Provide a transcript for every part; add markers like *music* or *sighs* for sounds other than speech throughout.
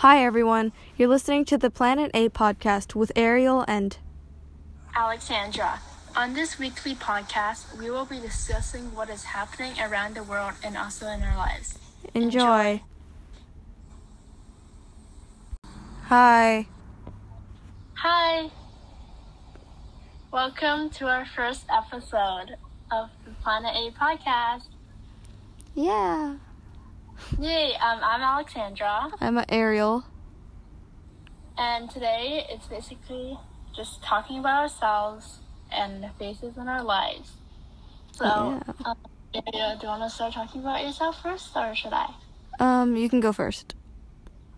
Hi, everyone. You're listening to the Planet A podcast with Ariel and Alexandra. On this weekly podcast, we will be discussing what is happening around the world and also in our lives. Enjoy. Hi. Hi! Welcome to our first episode of the Planet A podcast. Yeah. Yay, um, I'm Alexandra, I'm Ariel. and today it's basically just talking about ourselves and the faces in our lives. So, Yeah. um, Ariel, do you want to start talking about yourself first, or should I? Um, you can go first.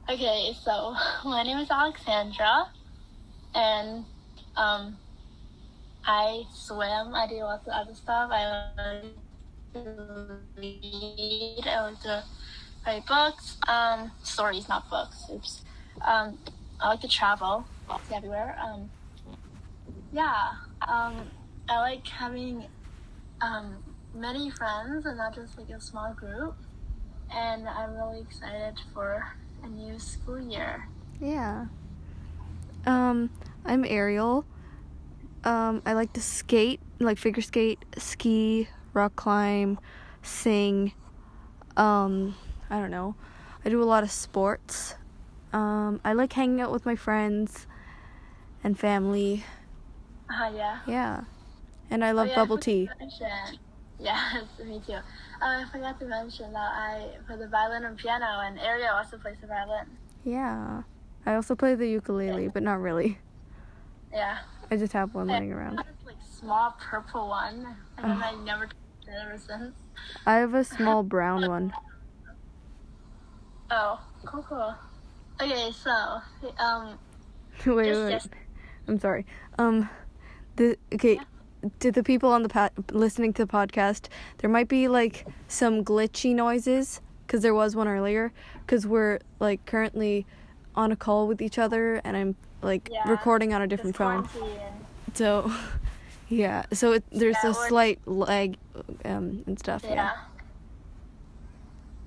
Okay, so *laughs* my name is Alexandra, and um, I swim. I do lots of other stuff. I read. I like to write books. Um, stories, not books. Oops. Um, I like to travel everywhere. Um, yeah. Um, I like having um, many friends and not just like a small group. And I'm really excited for a new school year. Yeah. Um, I'm Ariel. Um, I like to skate, like figure skate, ski, rock climb, sing. Um, I don't know. I do a lot of sports. Um, I like hanging out with my friends and family. Uh, yeah. Yeah. And I love Oh, yeah, bubble tea. *laughs* Yes, *laughs* me too. Uh, I forgot to mention that I play the violin and piano, and Ariel also plays the violin. Yeah. I also play the ukulele, but not really. Yeah. I just have one I laying around. have this, like small purple one, and then Oh. I *sighs* never ever since. I have a small brown one. Oh, cool, cool. Okay, so um, wait, *laughs* wait, Just wait. I'm sorry. Um, the okay. To the people on the pa- listening to the podcast, there might be like some glitchy noises because there was one earlier. Because we're like currently on a call with each other, and I'm like Yeah, recording on a different phone. So, *laughs* yeah. So it, there's Yeah, a slight lag, um, and stuff. Yeah. Yeah.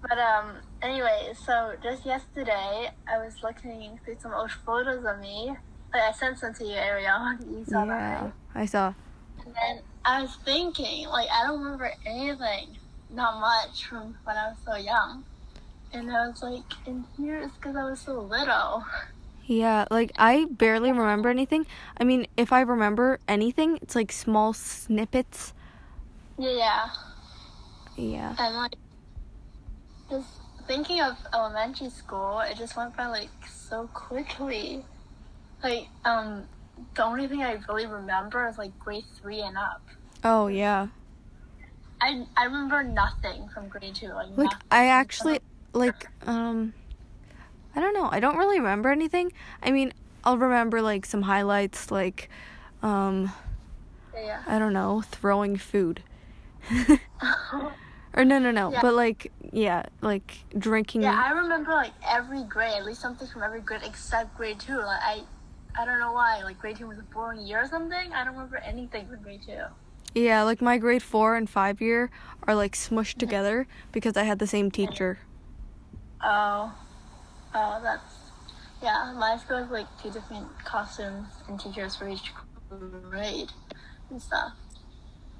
But um, anyway, so just yesterday, I was looking through some old photos of me. Like, I sent some to you, Ariel. *laughs* You saw that, Yeah. right? I saw. And then I was thinking, like, I don't remember anything, not much from when I was so young. And I was like, and here it's because I was so little. Yeah, like I barely remember anything. I mean, if I remember anything, it's like small snippets. Yeah, yeah. And like, just thinking of elementary school, it just went by like so quickly. Like, um, the only thing I really remember is like grade three and up. Oh, yeah. I I remember nothing from grade two. Like, Like. I actually like um I don't know. I don't really remember anything. I mean, I'll remember like some highlights like um Yeah. I don't know, throwing food. Yeah. or no, no, no. Yeah. But like yeah, like drinking Yeah, I remember like every grade, at least something from every grade except grade two. Like I, I don't know why. Like grade two was a boring year or something. I don't remember anything from grade two. Yeah, like my grade 4 and 5 year are like smushed mm-hmm. together because I had the same teacher. Oh, oh, that's yeah. My school has like two different costumes and teachers for each grade and stuff.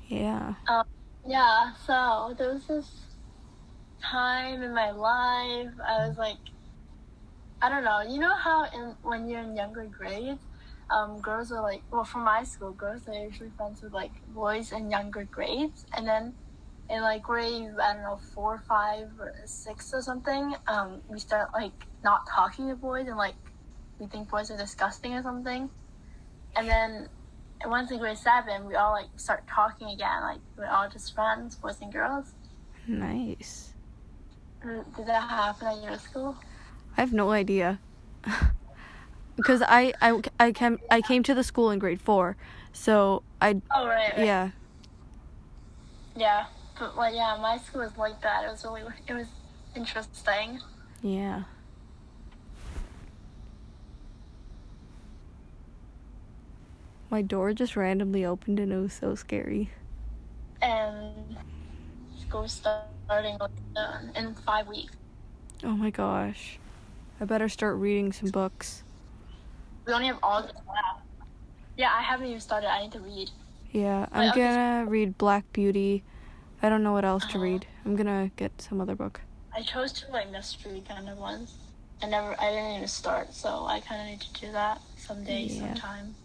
Yeah. Um, Yeah, so there was this time in my life I was like, I don't know. You know how in when you're in younger grades, um, girls are like, well, for my school, girls are usually friends with like boys in younger grades, and then in like grade I don't know four, five, or six or something, um, we start like not talking to boys and like we think boys are disgusting or something, and then once in grade seven, we all like start talking again. Like we're all just friends, boys and girls. Nice. Uh, did that happen at your school? I have no idea. *laughs* because I, I, I came I came to the school in grade 4. So I Oh right, right. yeah. yeah. But well, yeah, my school was like that. It was really, it was interesting. Yeah. My door just randomly opened and it was so scary. And school starting uh, in five weeks. Oh my gosh. I better start reading some books. We only have August left. Yeah, I haven't even started. I need to read. Yeah, I'm okay. gonna read Black Beauty. I don't know what else to Uh-huh. read. I'm gonna get some other book. I chose two like mystery kind of ones. I never, I didn't even start, so I kind of need to do that someday, Yeah. sometime.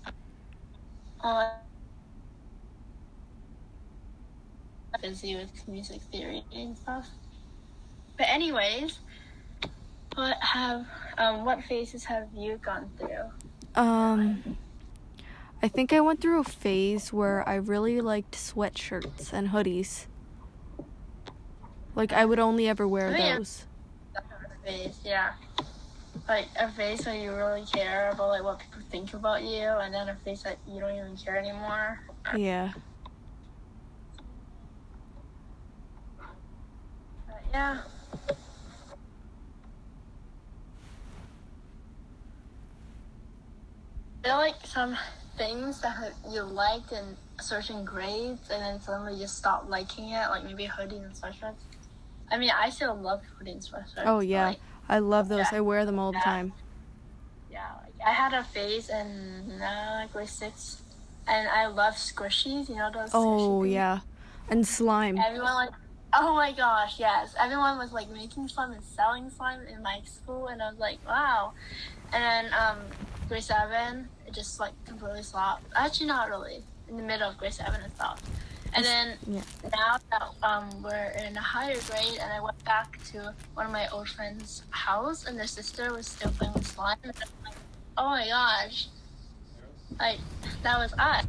Uh, busy with music theory and stuff. But anyways, what have um what phases have you gone through? Um, I think I went through a phase where I really liked sweatshirts and hoodies. Like I would only ever wear Oh, yeah. those. Phase, yeah. Like a phase where you really care about like what people think about you, and then a phase that you don't even care anymore. Yeah. But yeah. There are like some things that you liked in certain grades and then suddenly you stop liking it, like maybe hoodies and sweatshirts. I mean, I still love hoodies and sweatshirts. Oh yeah. like, I love those. Yeah. I wear them all the time. yeah, I had a phase in uh, grade six, and I love squishies. You know those. Oh yeah. And slime. Everyone like, oh my gosh, yes. Everyone was like making slime and selling slime in my school, and I was like, wow. And then um, grade seven, it just like completely stopped. Actually, not really. In the middle of grade seven, it stopped. And then Yeah. now that um, we're in a higher grade, and I went back to one of my old friends' house, and their sister was still playing with slime, and I'm like, oh my gosh, like that was us.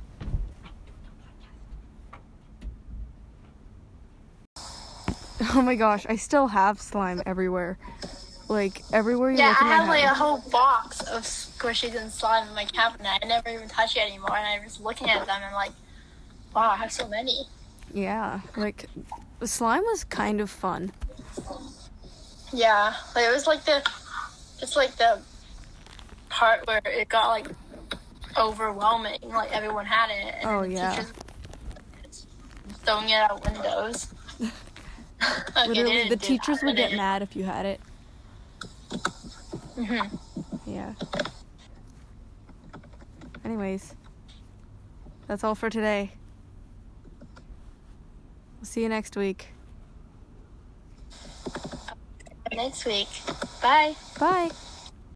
*laughs* Oh my gosh, I still have slime everywhere. Like everywhere you Yeah, look I in my have like a whole box of squishies and slime in my cabinet. I never even touch it anymore, and I'm just looking at them and like, wow, I have so many. Yeah, like the slime was kind of fun. Yeah, it was like the, it's like the part where it got like overwhelming. Like everyone had it. And Oh, yeah. throwing it out windows. *laughs* Okay, Literally, the teachers would get mad. if you had it. hmm Yeah. Anyways, that's all for today. We'll see you next week. Next week. Bye. Bye.